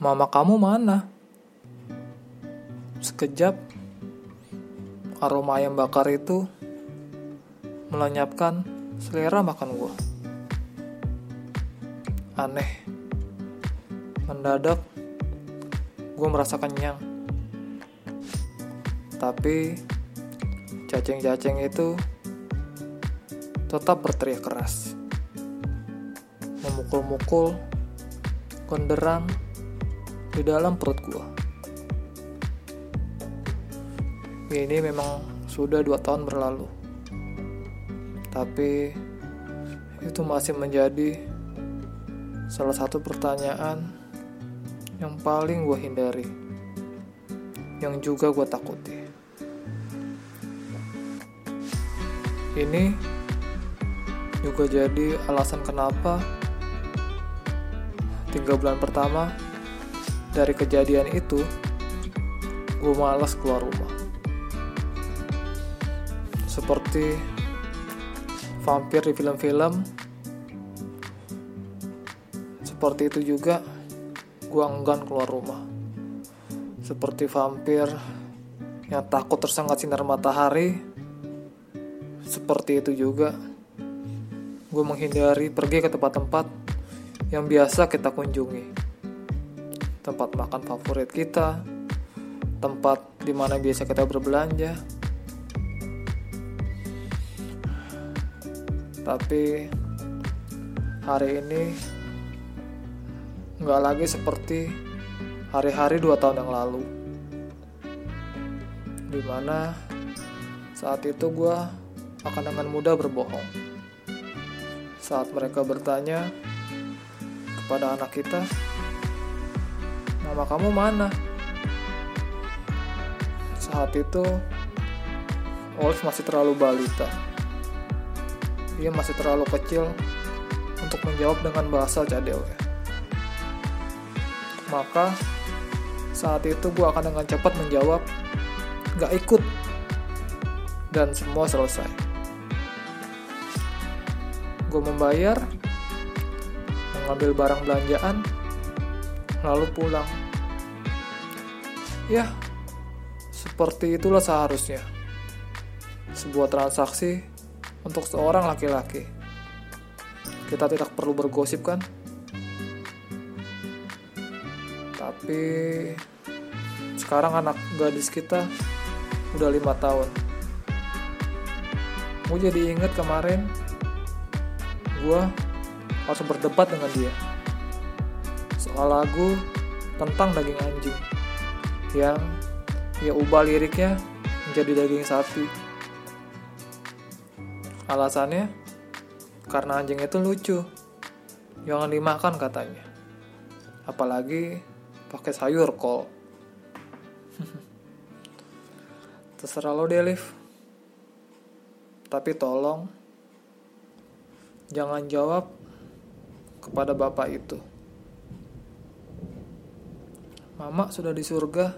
Mama kamu mana? Sekejap, aroma ayam bakar itu melenyapkan selera makan gue. Aneh. Mendadak, gue merasa kenyang. Tapi, cacing-cacing itu tetap berteriak keras. Memukul-mukul, genderang di dalam perut gue. Ini memang sudah dua tahun berlalu. Tapi, itu masih menjadi salah satu pertanyaan yang paling gue hindari. Yang juga gue takuti. Ini juga jadi alasan kenapa tiga bulan pertama dari kejadian itu gue malas keluar rumah. Seperti vampir di film-film. Seperti itu juga gue enggan keluar rumah. Seperti vampir yang takut tersengat sinar matahari. Seperti itu juga gue menghindari pergi ke tempat-tempat yang biasa kita kunjungi. Tempat makan favorit kita, tempat di mana biasa kita berbelanja. Tapi hari ini nggak lagi seperti hari-hari dua tahun yang lalu. Di mana saat itu gue akan dengan mudah berbohong. Saat mereka bertanya kepada anak kita, "Nama kamu mana?" Saat itu, Olive masih terlalu balita. Dia masih terlalu kecil untuk menjawab dengan bahasa cadel Maka, saat itu gue akan dengan cepat menjawab, "Gak ikut." Dan semua selesai gue membayar, mengambil barang belanjaan, lalu pulang. Ya, seperti itulah seharusnya. Sebuah transaksi untuk seorang laki-laki. Kita tidak perlu bergosip kan? Tapi sekarang anak gadis kita udah lima tahun. Gue jadi inget kemarin gue harus berdebat dengan dia soal lagu tentang daging anjing yang ya ubah liriknya menjadi daging sapi. Alasannya karena anjing itu lucu. Jangan dimakan katanya. Apalagi pakai sayur kol terserah lo deh tapi tolong Jangan jawab kepada bapak itu. Mama sudah di surga.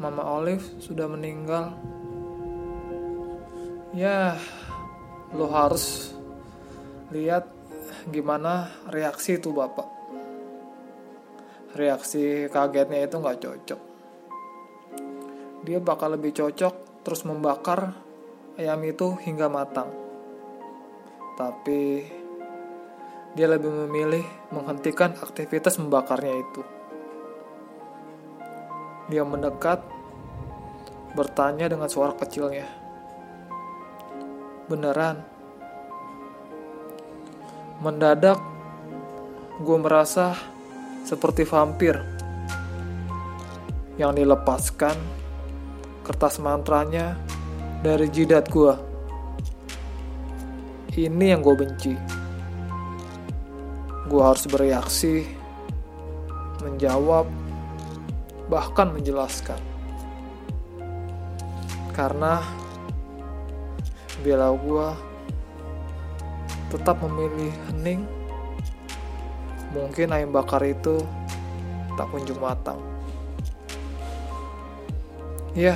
Mama Olive sudah meninggal. Ya, lo harus lihat gimana reaksi itu bapak. Reaksi kagetnya itu nggak cocok. Dia bakal lebih cocok terus membakar ayam itu hingga matang tapi dia lebih memilih menghentikan aktivitas membakarnya itu. Dia mendekat, bertanya dengan suara kecilnya. Beneran? Mendadak, gue merasa seperti vampir yang dilepaskan kertas mantranya dari jidat gue. Ini yang gue benci. Gue harus bereaksi, menjawab, bahkan menjelaskan. Karena bila gue tetap memilih hening, mungkin ayam bakar itu tak kunjung matang. Ya,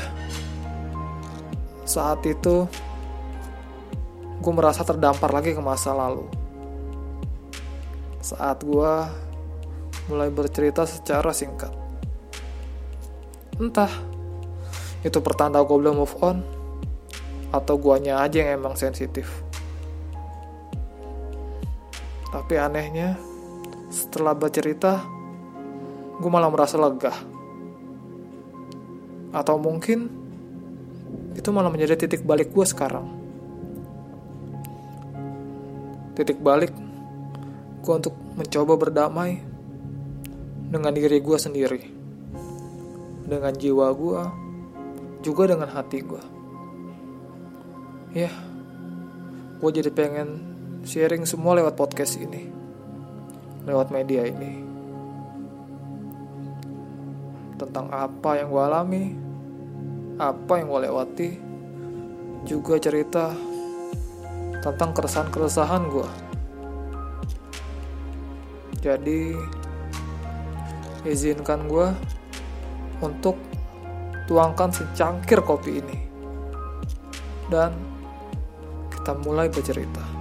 saat itu gue merasa terdampar lagi ke masa lalu. Saat gue mulai bercerita secara singkat. Entah, itu pertanda gue belum move on, atau guanya aja yang emang sensitif. Tapi anehnya, setelah bercerita, gue malah merasa lega. Atau mungkin, itu malah menjadi titik balik gue sekarang. Titik balik gue untuk mencoba berdamai dengan diri gue sendiri, dengan jiwa gue, juga dengan hati gue. Ya, gue jadi pengen sharing semua lewat podcast ini, lewat media ini, tentang apa yang gue alami, apa yang gue lewati, juga cerita tentang keresahan-keresahan gue. Jadi, izinkan gue untuk tuangkan secangkir kopi ini. Dan kita mulai bercerita.